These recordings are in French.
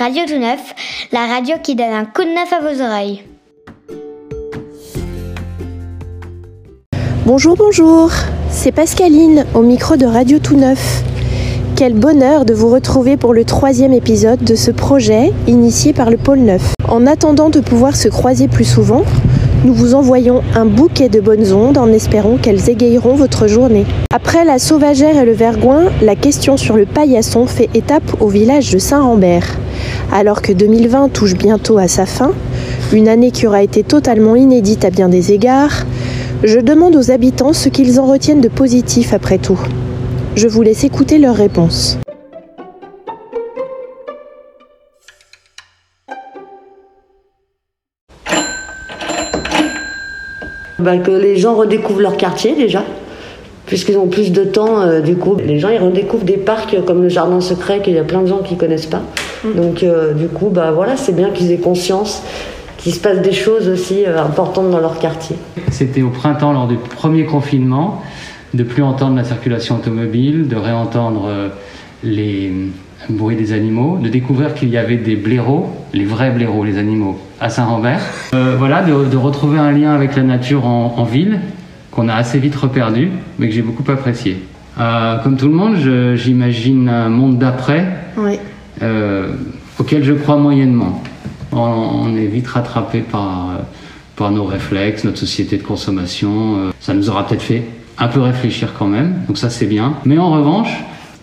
Radio Tout Neuf, la radio qui donne un coup de neuf à vos oreilles. Bonjour, bonjour, c'est Pascaline au micro de Radio Tout Neuf. Quel bonheur de vous retrouver pour le troisième épisode de ce projet initié par le Pôle Neuf. En attendant de pouvoir se croiser plus souvent, nous vous envoyons un bouquet de bonnes ondes en espérant qu'elles égayeront votre journée. Après la sauvagère et le vergoin, la question sur le paillasson fait étape au village de Saint-Rambert. Alors que 2020 touche bientôt à sa fin, une année qui aura été totalement inédite à bien des égards, je demande aux habitants ce qu'ils en retiennent de positif après tout. Je vous laisse écouter leurs réponses. Bah, que les gens redécouvrent leur quartier déjà, puisqu'ils ont plus de temps. euh, du coup, les gens ils redécouvrent des parcs comme le jardin secret qu'il y a plein de gens qui connaissent pas. Donc euh, du coup, bah voilà, c'est bien qu'ils aient conscience qu'il se passe des choses aussi euh, importantes dans leur quartier. C'était au printemps, lors du premier confinement, de plus entendre la circulation automobile, de réentendre euh, les bruits des animaux, de découvrir qu'il y avait des blaireaux, les vrais blaireaux, les animaux, à Saint-Rambert. Euh, voilà, de, de retrouver un lien avec la nature en, en ville, qu'on a assez vite reperdu, mais que j'ai beaucoup apprécié. Euh, comme tout le monde, j'imagine un monde d'après Oui. Euh, auquel je crois moyennement. On, est vite rattrapé par, euh, par nos réflexes, notre société de consommation. euh, ça nous aura peut-être fait un peu réfléchir quand même, donc ça c'est bien. Mais en revanche,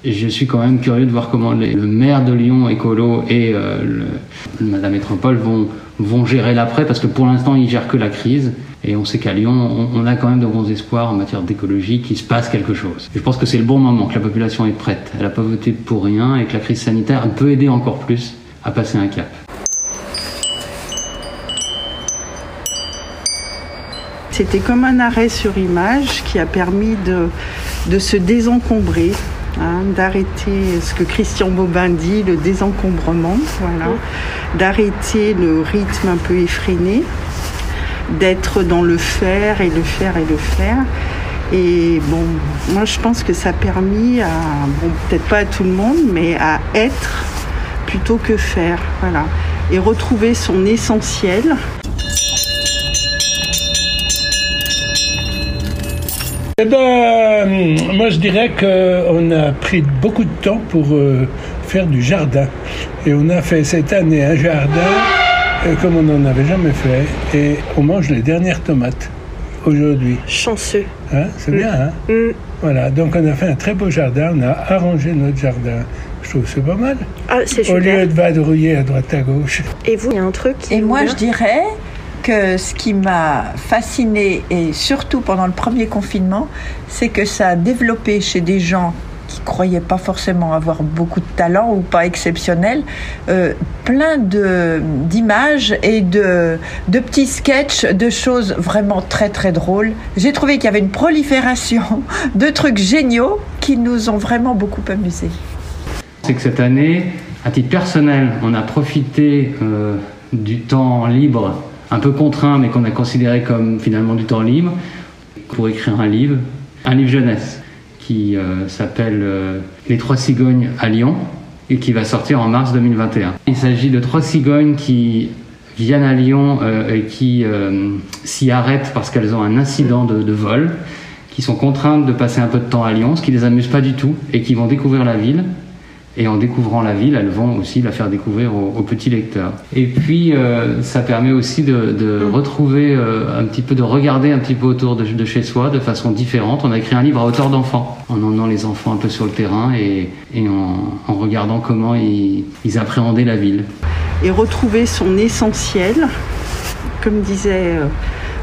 je suis quand même curieux de voir comment les- le maire de Lyon, écolo, et euh, le- métropole vont, vont gérer l'après, parce que pour l'instant ils gèrent que la crise. Et on sait qu'à Lyon, on, on a quand même de bons espoirs en matière d'écologie, qu'il se passe quelque chose. Et je pense que c'est le bon moment, que la population est prête. Elle n'a pas voté pour rien et que la crise sanitaire peut aider encore plus à passer un cap. C'était comme un arrêt sur image qui a permis de, de se désencombrer, hein, d'arrêter ce que Christian Bobin dit, le désencombrement, voilà, d'arrêter le rythme un peu effréné, d'être dans le faire et le faire et le faire. Et bon, moi je pense que ça a permis à, bon, peut-être pas à tout le monde, mais à être plutôt que faire, voilà. Et retrouver son essentiel. Eh ben, moi je dirais qu'on a pris beaucoup de temps pour euh, faire du jardin. Et on a fait cette année un jardin euh, comme on n'en avait jamais fait. Et on mange les dernières tomates aujourd'hui. Chanceux. Hein, c'est bien, hein Mm. Voilà, donc on a fait un très beau jardin, on a arrangé notre jardin. Je trouve que c'est pas mal. Ah, c'est Au lieu super. de vadrouiller à droite à gauche. Et vous, il y a un truc qui Et moi, je dirais que ce qui m'a fasciné, et surtout pendant le premier confinement, c'est que ça a développé chez des gens croyaient pas forcément avoir beaucoup de talent ou pas exceptionnels, euh, plein d'images et de, de petits sketchs, de choses vraiment très très drôles. J'ai trouvé qu'il y avait une prolifération de trucs géniaux qui nous ont vraiment beaucoup amusés. C'est que cette année, à titre personnel, on a profité euh, du temps libre, un peu contraint, mais qu'on a considéré comme finalement du temps libre, pour écrire un livre, un livre jeunesse, qui euh, s'appelle euh, Les Trois Cigognes à Lyon, et qui va sortir en mars 2021. Il s'agit de trois cigognes qui viennent à Lyon euh, et qui s'y arrêtent parce qu'elles ont un incident de, de vol, qui sont contraintes de passer un peu de temps à Lyon, ce qui les amuse pas du tout, et qui vont découvrir la ville. Et en découvrant la ville, elles vont aussi la faire découvrir aux, aux petits lecteurs. Et puis, euh, ça permet aussi de, de retrouver euh, un petit peu, de regarder un petit peu autour de, de chez soi de façon différente. On a écrit un livre à hauteur d'enfant, en emmenant les enfants un peu sur le terrain et, et en, en regardant comment ils, ils appréhendaient la ville. et retrouver son essentiel. Comme disait euh,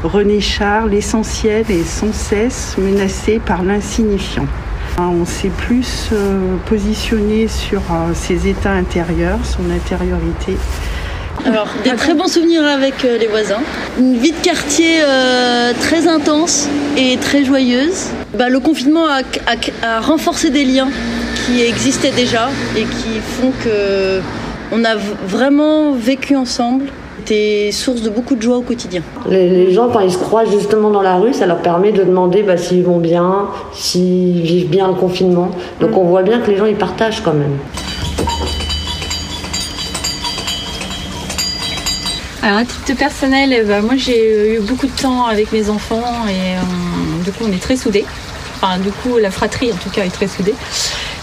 René Char, l'essentiel est sans cesse menacé par l'insignifiant. On s'est plus euh, positionné sur euh, ses états intérieurs, son intériorité. Alors, des très bons souvenirs avec euh, les voisins. Une vie de quartier très intense et très joyeuse. Bah, le confinement a, renforcé des liens qui existaient déjà et qui font que on a vraiment vécu ensemble. C'était source de beaucoup de joie au quotidien. Les, les gens, quand ils se croisent justement dans la rue, ça leur permet de demander bah, s'ils vont bien, s'ils vivent bien le confinement. Donc on voit bien que les gens, ils partagent quand même. Alors, à titre personnel, eh ben, moi j'ai eu beaucoup de temps avec mes enfants et euh, du coup on est très soudés. Enfin, du coup, la fratrie en tout cas est très soudée.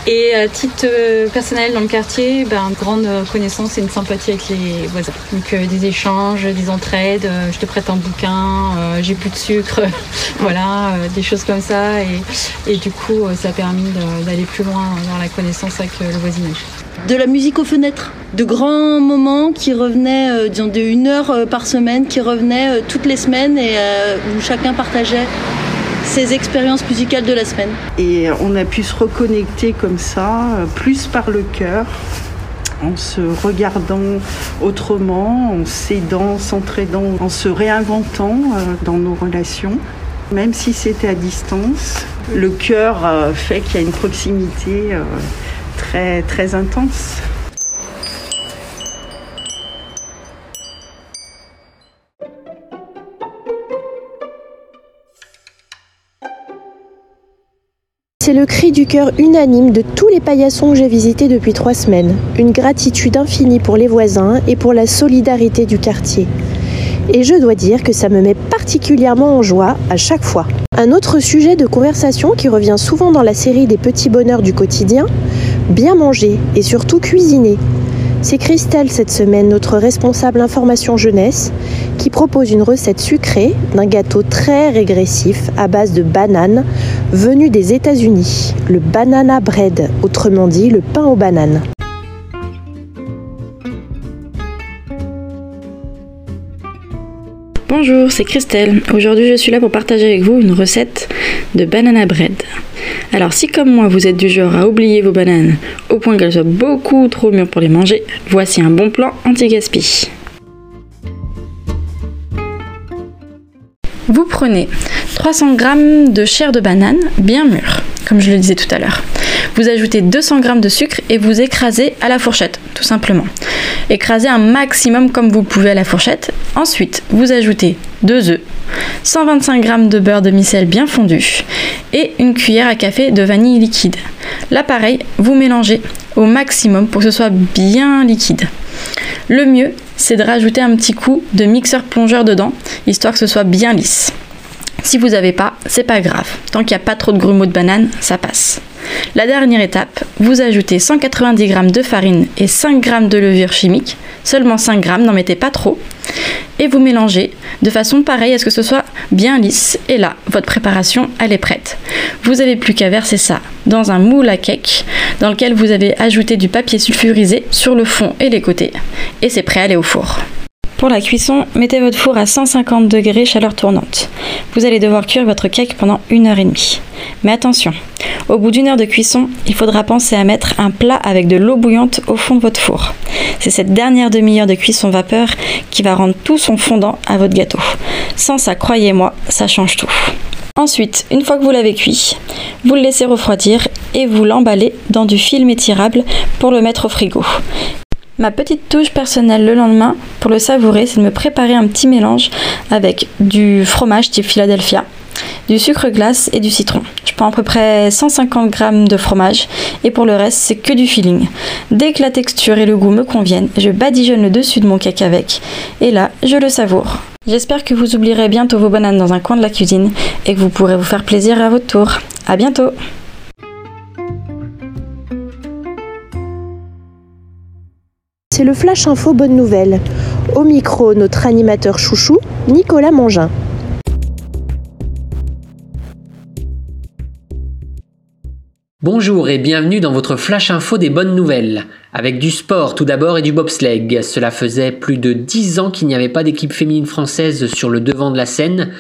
Et à titre euh, personnel dans le quartier, ben, une grande connaissance et une sympathie avec les voisins. Donc euh, des échanges, des entraides, euh, je te prête un bouquin, euh, j'ai plus de sucre, voilà, euh, des choses comme ça. Et, et du coup, euh, ça a permis d'aller plus loin dans la connaissance avec euh, le voisinage. De la musique aux fenêtres, de grands moments qui revenaient, euh, de une heure euh, par semaine, qui revenaient euh, toutes les semaines et euh, où chacun partageait ses expériences musicales de la semaine. Et on a pu se reconnecter comme ça, euh, plus par le cœur, en se regardant autrement, en s'aidant, s'entraidant, en se réinventant euh, dans nos relations. Même si c'était à distance, le cœur euh, fait qu'il y a une proximité très, très intense. C'est le cri du cœur unanime de tous les paillassons que j'ai visités depuis trois semaines. Une gratitude infinie pour les voisins et pour la solidarité du quartier. Et je dois dire que ça me met particulièrement en joie à chaque fois. Un autre sujet de conversation qui revient souvent dans la série des petits bonheurs du quotidien, bien manger et surtout cuisiner. C'est Christelle cette semaine, notre responsable information jeunesse, qui propose une recette sucrée d'un gâteau très régressif à base de bananes venu des États-Unis, le banana bread, autrement dit le pain aux bananes. Bonjour, c'est Christelle. Aujourd'hui, je suis là pour partager avec vous une recette de banana bread. Alors, si comme moi, vous êtes du genre à oublier vos bananes au point qu'elles soient beaucoup trop mûres pour les manger, voici un bon plan anti-gaspi. Vous prenez 300 g de chair de banane bien mûre, comme je le disais tout à l'heure. Vous ajoutez 200 g de sucre et vous écrasez à la fourchette, tout simplement. Écrasez un maximum comme vous pouvez à la fourchette. Ensuite, vous ajoutez 2 œufs, 125 g de beurre de micelle bien fondu et une cuillère à café de vanille liquide. Là, pareil, vous mélangez au maximum pour que ce soit bien liquide. Le mieux, c'est de rajouter un petit coup de mixeur plongeur dedans, histoire que ce soit bien lisse. Si vous n'avez pas, c'est pas grave. Tant qu'il n'y a pas trop de grumeaux de banane, ça passe. La dernière étape, vous ajoutez 190 g de farine et 5 g de levure chimique, seulement 5 g, n'en mettez pas trop, et vous mélangez de façon pareille à ce que ce soit bien lisse. Et là, votre préparation, elle est prête. Vous n'avez plus qu'à verser ça dans un moule à cake dans lequel vous avez ajouté du papier sulfurisé sur le fond et les côtés, et c'est prêt à aller au four. Pour la cuisson, mettez votre four à 150 degrés chaleur tournante. Vous allez devoir cuire votre cake pendant une heure et demie. Mais attention, au bout d'une heure de cuisson, il faudra penser à mettre un plat avec de l'eau bouillante au fond de votre four. C'est cette dernière demi-heure de cuisson vapeur qui va rendre tout son fondant à votre gâteau. Sans ça, croyez-moi, ça change tout. Ensuite, une fois que vous l'avez cuit, vous le laissez refroidir et vous l'emballez dans du film étirable pour le mettre au frigo. Ma petite touche personnelle le lendemain pour le savourer, c'est de me préparer un petit mélange avec du fromage type Philadelphia, du sucre glace et du citron. Je prends à peu près 150 g de fromage et pour le reste, c'est que du feeling. Dès que la texture et le goût me conviennent, je badigeonne le dessus de mon cake avec et là, je le savoure. J'espère que vous oublierez bientôt vos bananes dans un coin de la cuisine et que vous pourrez vous faire plaisir à votre tour. À bientôt! C'est le Flash Info Bonne Nouvelle. Au micro, notre animateur chouchou, Nicolas Mangin. Bonjour et bienvenue dans votre flash info des bonnes nouvelles. Avec du sport tout d'abord et du bobsleigh. Cela faisait plus de 10 ans qu'il n'y avait pas d'équipe féminine française sur le devant de la scène.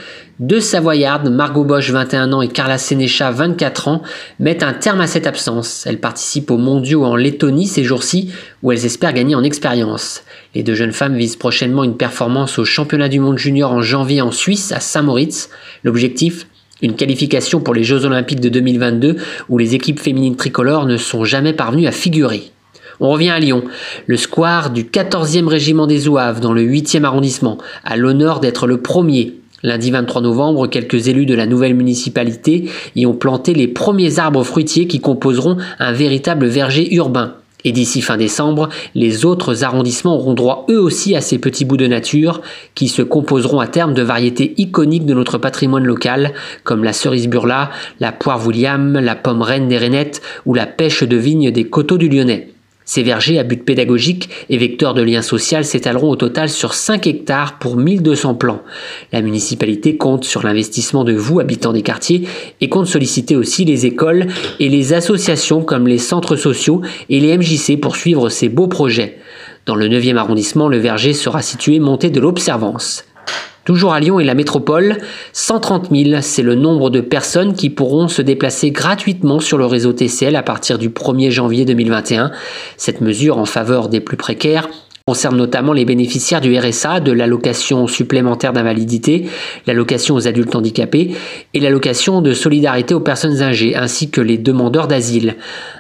Deux Savoyardes, Margot Bosch 21 ans et Carla Sénécha 24 ans, mettent un terme à cette absence. Elles participent aux mondiaux en Lettonie ces jours-ci où elles espèrent gagner en expérience. Les deux jeunes femmes visent prochainement une performance au championnat du monde junior en janvier en Suisse à Saint-Moritz. L'objectif? Une qualification pour les Jeux Olympiques de 2022 où les équipes féminines tricolores ne sont jamais parvenues à figurer. On revient à Lyon. Le square du 14e régiment des Zouaves dans le 8e arrondissement a l'honneur d'être le premier. Lundi 23 novembre, quelques élus de la nouvelle municipalité y ont planté les premiers arbres fruitiers qui composeront un véritable verger urbain. Et d'ici fin décembre, les autres arrondissements auront droit eux aussi à ces petits bouts de nature qui se composeront à terme de variétés iconiques de notre patrimoine local, comme la cerise burla, la poire William, la pomme reine des Rainettes ou la pêche de vigne des coteaux du Lyonnais. Ces vergers à but pédagogique et vecteurs de lien social s'étaleront au total sur 5 hectares pour 1200 plants. La municipalité compte sur l'investissement de vous, habitants des quartiers, et compte solliciter aussi les écoles et les associations comme les centres sociaux et les MJC pour suivre ces beaux projets. Dans le 9e arrondissement, le verger sera situé monté de l'Observance. Toujours à Lyon et la métropole, 130 000, c'est le nombre de personnes qui pourront se déplacer gratuitement sur le réseau TCL à partir du 1er janvier 2021. Cette mesure en faveur des plus précaires concerne notamment les bénéficiaires du RSA, de l'allocation supplémentaire d'invalidité, l'allocation aux adultes handicapés et l'allocation de solidarité aux personnes âgées, ainsi que les demandeurs d'asile.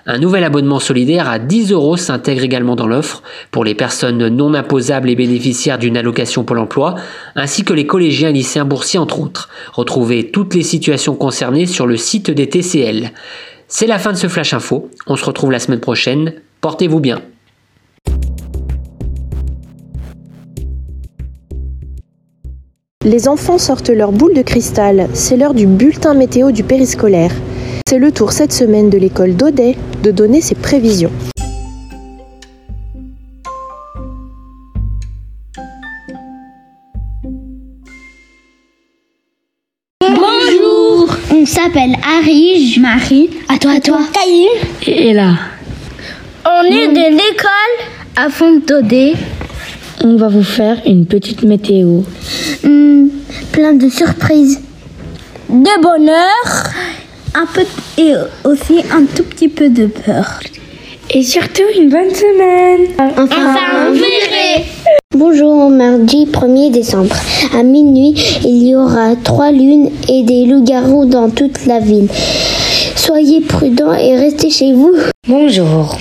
Un nouvel abonnement solidaire à 10 euros s'intègre également dans l'offre pour les personnes non imposables et bénéficiaires d'une allocation Pôle emploi, ainsi que les collégiens et lycéens boursiers entre autres. Retrouvez toutes les situations concernées sur le site des TCL. C'est la fin de ce Flash Info. On se retrouve la semaine prochaine. Portez-vous bien. Les enfants sortent leur boule de cristal, c'est l'heure du bulletin météo du périscolaire. C'est le tour cette semaine de l'école d'Audet de donner ses prévisions. Bonjour On s'appelle Arige. Marie. À toi, à toi. Caïm. Et là On est de l'école à Fontaudet. On va vous faire une petite météo. Hmm, plein de surprises. De bonheur. Un peu et aussi un tout petit peu de peur. Et surtout une bonne semaine. Enfin, vous verrez. Bonjour, mardi 1er décembre. À minuit, il y aura trois lunes et des loups-garous dans toute la ville. Soyez prudents et restez chez vous. Bonjour.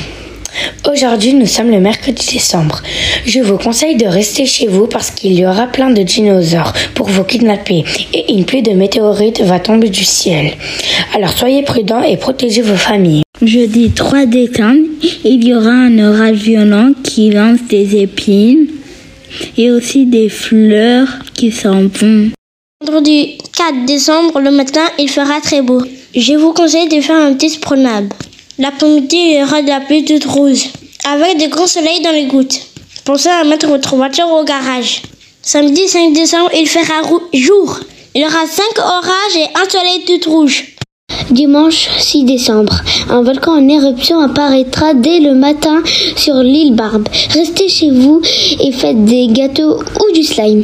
Aujourd'hui, nous sommes le mercredi décembre. Je vous conseille de rester chez vous parce qu'il y aura plein de dinosaures pour vous kidnapper et une pluie de météorites va tomber du ciel. Alors soyez prudents et protégez vos familles. Jeudi 3 décembre, il y aura un orage violent qui lance des épines et aussi des fleurs qui s'en vont. Vendredi 4 décembre, le matin, il fera très beau. Je vous conseille de faire un petit promenade. L'après-midi, aura de la pluie toute rouge, avec des grands soleils dans les gouttes. Pensez à mettre votre voiture au garage. Samedi 5 décembre, il fera jour. Il y aura 5 orages et un soleil tout rouge. Dimanche 6 décembre, un volcan en éruption apparaîtra dès le matin sur l'île Barbe. Restez chez vous et faites des gâteaux ou du slime.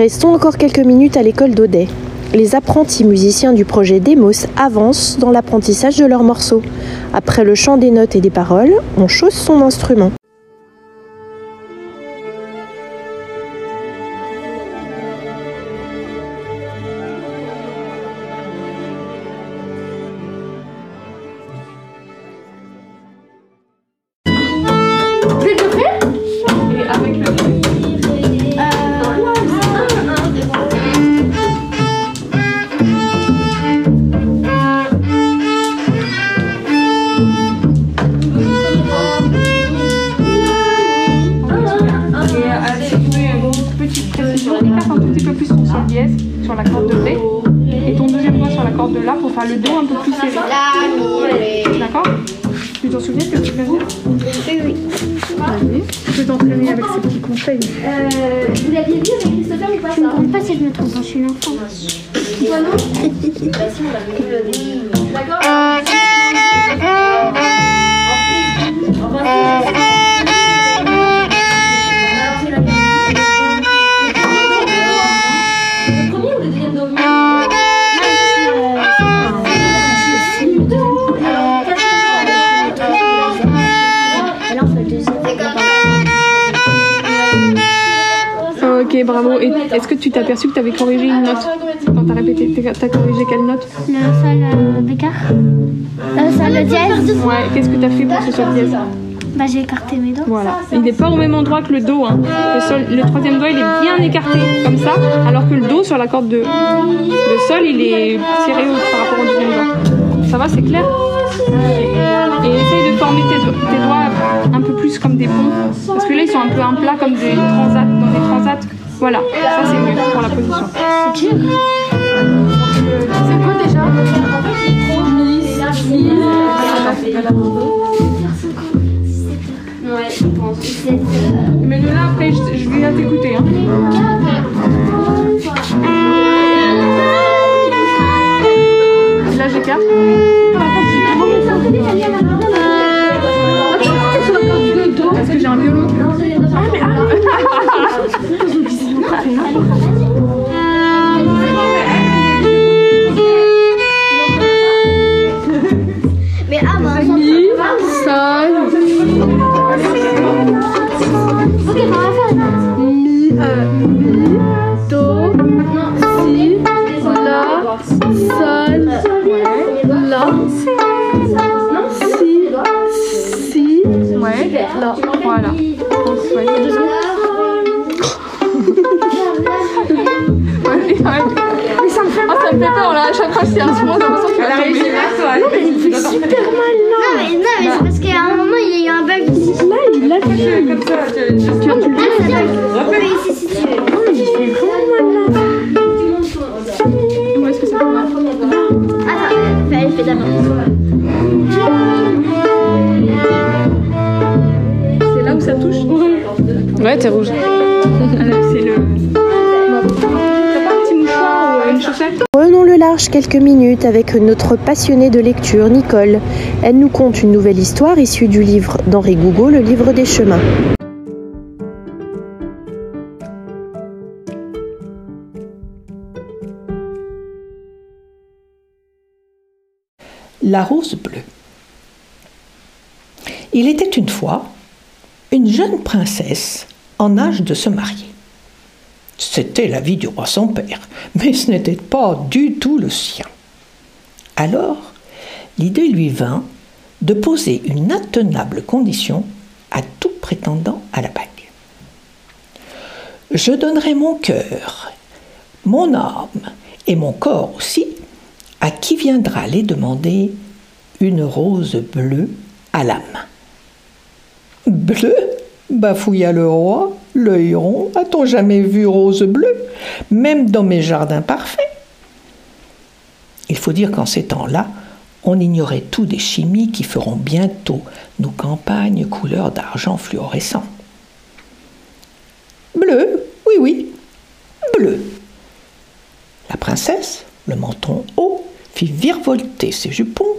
Restons encore quelques minutes à l'école d'Audet. Les apprentis musiciens du projet Demos avancent dans l'apprentissage de leurs morceaux. Après le chant des notes et des paroles, on chausse son instrument. Sur la corde de Ré et ton deuxième doigt sur la corde de La pour faire le Do un peu plus serré. D'accord Tu t'en souviens que tu viens de dire Oui, oui. Tu peux t'entraîner avec ces petits conseils. Euh, vous l'aviez vu avec Christopher ou pas Je ne compte pas si je me trompe, je suis une enfant. Toi non Bah si, on l'avait vu au début. D'accord Ok, bravo. Et est-ce que tu t'es aperçu que tu avais corrigé une note quand t'as répété T'as corrigé quelle note Le sol euh, d'écart Le sol dièse Ouais, qu'est-ce que t'as fait pour que ce soit dièse Bah, j'ai écarté mes doigts. Voilà. Il n'est pas au même endroit que le dos. Hein. Le, sol- le troisième doigt, il est bien écarté, comme ça, alors que le dos sur la corde de le sol, il est serré par rapport au deuxième doigt. Ça va, c'est clair Et essaye de former tes, do- tes doigts un peu plus comme des ponts. Parce que là, ils sont un peu un plat comme des transats, dans des transats. Voilà, ça c'est mieux pour la position. C'est dur. C'est quoi déjà Ouais, je pense. Mais là, après, je, je vais t'écouter. Hein. Là, j'écarte. Fait comme Quelques minutes avec notre passionnée de lecture, Nicole. Elle nous conte une nouvelle histoire issue du livre d'Henri Gougaud, Le livre des chemins. La rose bleue. Il était une fois une jeune princesse en âge de se marier. C'était la vie du roi son père, mais ce n'était pas du tout le sien. Alors, l'idée lui vint de poser une intenable condition à tout prétendant à la bague. Je donnerai mon cœur, mon âme et mon corps aussi à qui viendra les demander une rose bleue à la main. Bleu bafouilla le roi, l'œil rond. A-t-on jamais vu rose bleue, même dans mes jardins parfaits? Il faut dire qu'en ces temps-là, on ignorait tout des chimies qui feront bientôt nos campagnes couleur d'argent fluorescent. Bleu, oui, oui, bleu. La princesse, le menton haut, fit virevolter ses jupons,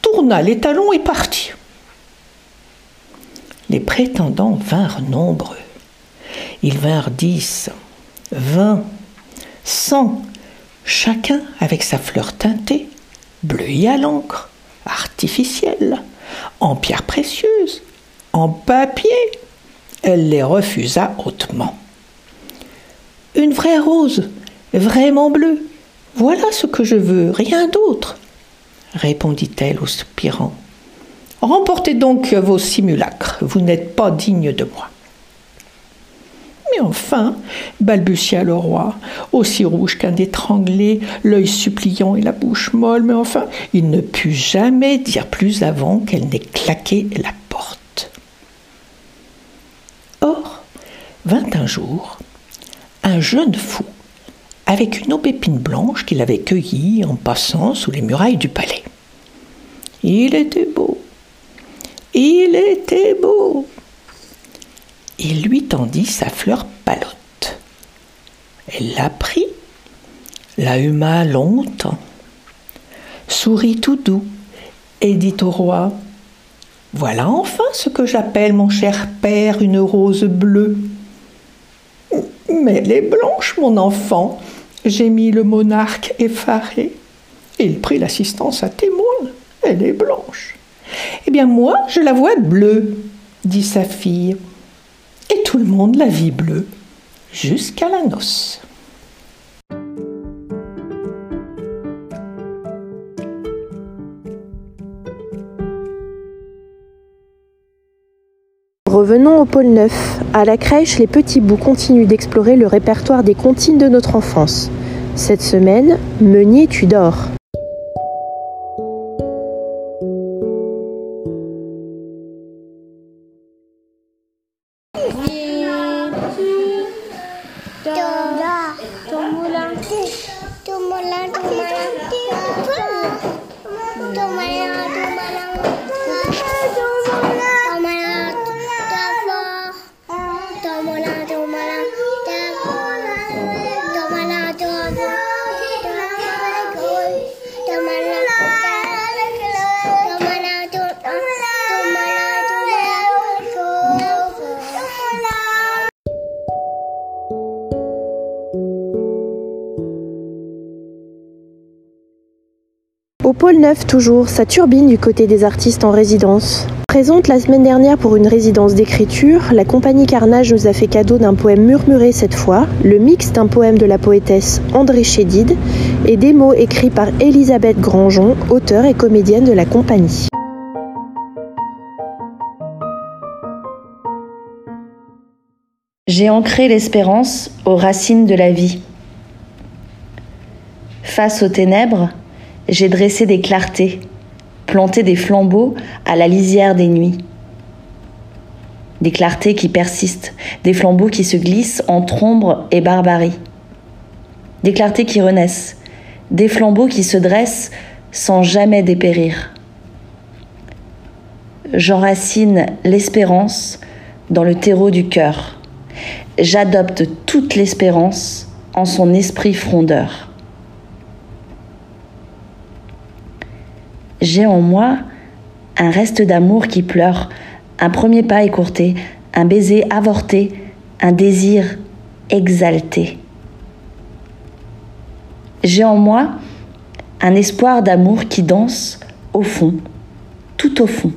tourna les talons et partit. Les prétendants vinrent nombreux. Ils vinrent dix, vingt, cent, chacun avec sa fleur teintée, bleuie à l'encre, artificielle, en pierre précieuse, en papier. Elle les refusa hautement. Une vraie rose, vraiment bleue, voilà ce que je veux, rien d'autre, répondit-elle au soupirant. Remportez donc vos simulacres, vous n'êtes pas digne de moi. Mais enfin, balbutia le roi, aussi rouge qu'un étranglé, l'œil suppliant et la bouche molle, mais enfin, il ne put jamais dire plus avant qu'elle n'ait claqué la porte. Or, vint un jour, un jeune fou, avec une aubépine blanche qu'il avait cueillie en passant sous les murailles du palais. Il était beau, il était beau. Il lui tendit sa fleur palote. Elle la prit, la huma longtemps, sourit tout doux et dit au roi Voilà enfin ce que j'appelle, mon cher père, une rose bleue. Mais elle est blanche, mon enfant, gémit le monarque effaré. Il prit l'assistance à témoin. Elle est blanche. Eh bien, moi, je la vois bleue, dit sa fille. Tout le monde la vit bleue, jusqu'à la noce. Revenons au pôle Neuf. À la crèche, les petits bouts continuent d'explorer le répertoire des comptines de notre enfance. Cette semaine, Meunier tu dors. Au pôle 9 toujours, ça turbine du côté des artistes en résidence. Présente la semaine dernière pour une résidence d'écriture, la compagnie Carnage nous a fait cadeau d'un poème murmuré cette fois, le mix d'un poème de la poétesse André Chédid et des mots écrits par Elisabeth Grangeon, auteure et comédienne de la compagnie. J'ai ancré l'espérance aux racines de la vie. Face aux ténèbres, j'ai dressé des clartés, planté des flambeaux à la lisière des nuits. Des clartés qui persistent, des flambeaux qui se glissent entre ombre et barbarie. Des clartés qui renaissent, des flambeaux qui se dressent sans jamais dépérir. J'enracine l'espérance dans le terreau du cœur. J'adopte toute l'espérance en son esprit frondeur. J'ai en moi un reste d'amour qui pleure, un premier pas écourté, un baiser avorté, un désir exalté. J'ai en moi un espoir d'amour qui danse au fond, tout au fond.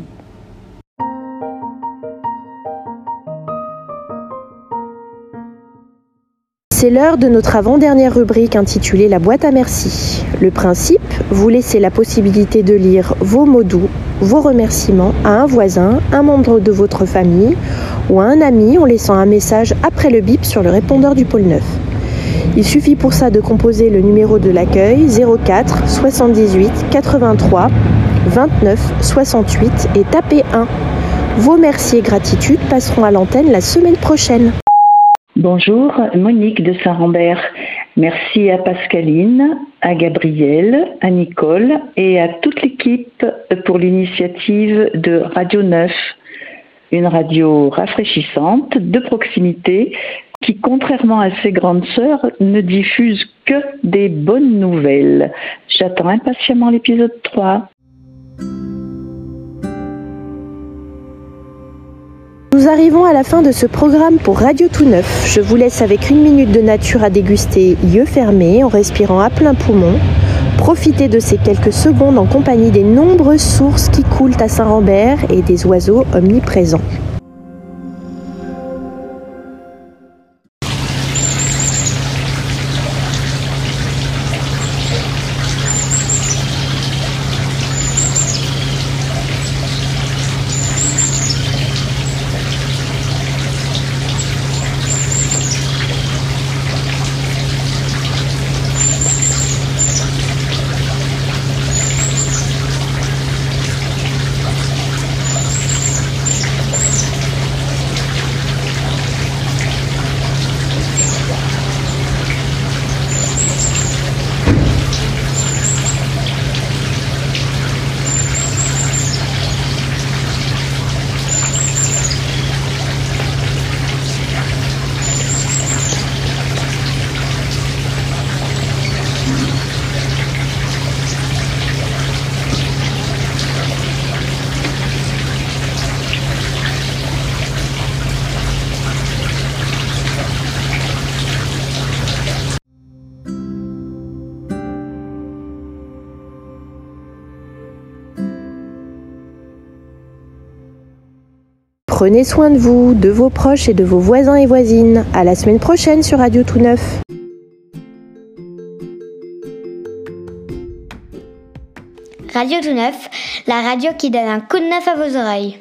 C'est l'heure de notre avant-dernière rubrique intitulée La boîte à merci. Le principe, vous laissez la possibilité de lire vos mots doux, vos remerciements à un voisin, un membre de votre famille ou à un ami en laissant un message après le bip sur le répondeur du pôle 9. Il suffit pour ça de composer le numéro de l'accueil 04 78 83 29 68 et taper 1. Vos merci et gratitudes passeront à l'antenne la semaine prochaine. Bonjour, Monique de Saint-Rambert. Merci à Pascaline, à Gabriel, à Nicole et à toute l'équipe pour l'initiative de Radio 9, une radio rafraîchissante, de proximité, qui, contrairement à ses grandes sœurs, ne diffuse que des bonnes nouvelles. J'attends impatiemment l'épisode 3. Nous arrivons à la fin de ce programme pour Radio Tout Neuf. Je vous laisse avec une minute de nature à déguster, yeux fermés, en respirant à plein poumon. Profitez de ces quelques secondes en compagnie des nombreuses sources qui coulent à Saint-Rambert et des oiseaux omniprésents. Prenez soin de vous, de vos proches et de vos voisins et voisines. À la semaine prochaine sur Radio Tout Neuf. Radio Tout Neuf, la radio qui donne un coup de neuf à vos oreilles.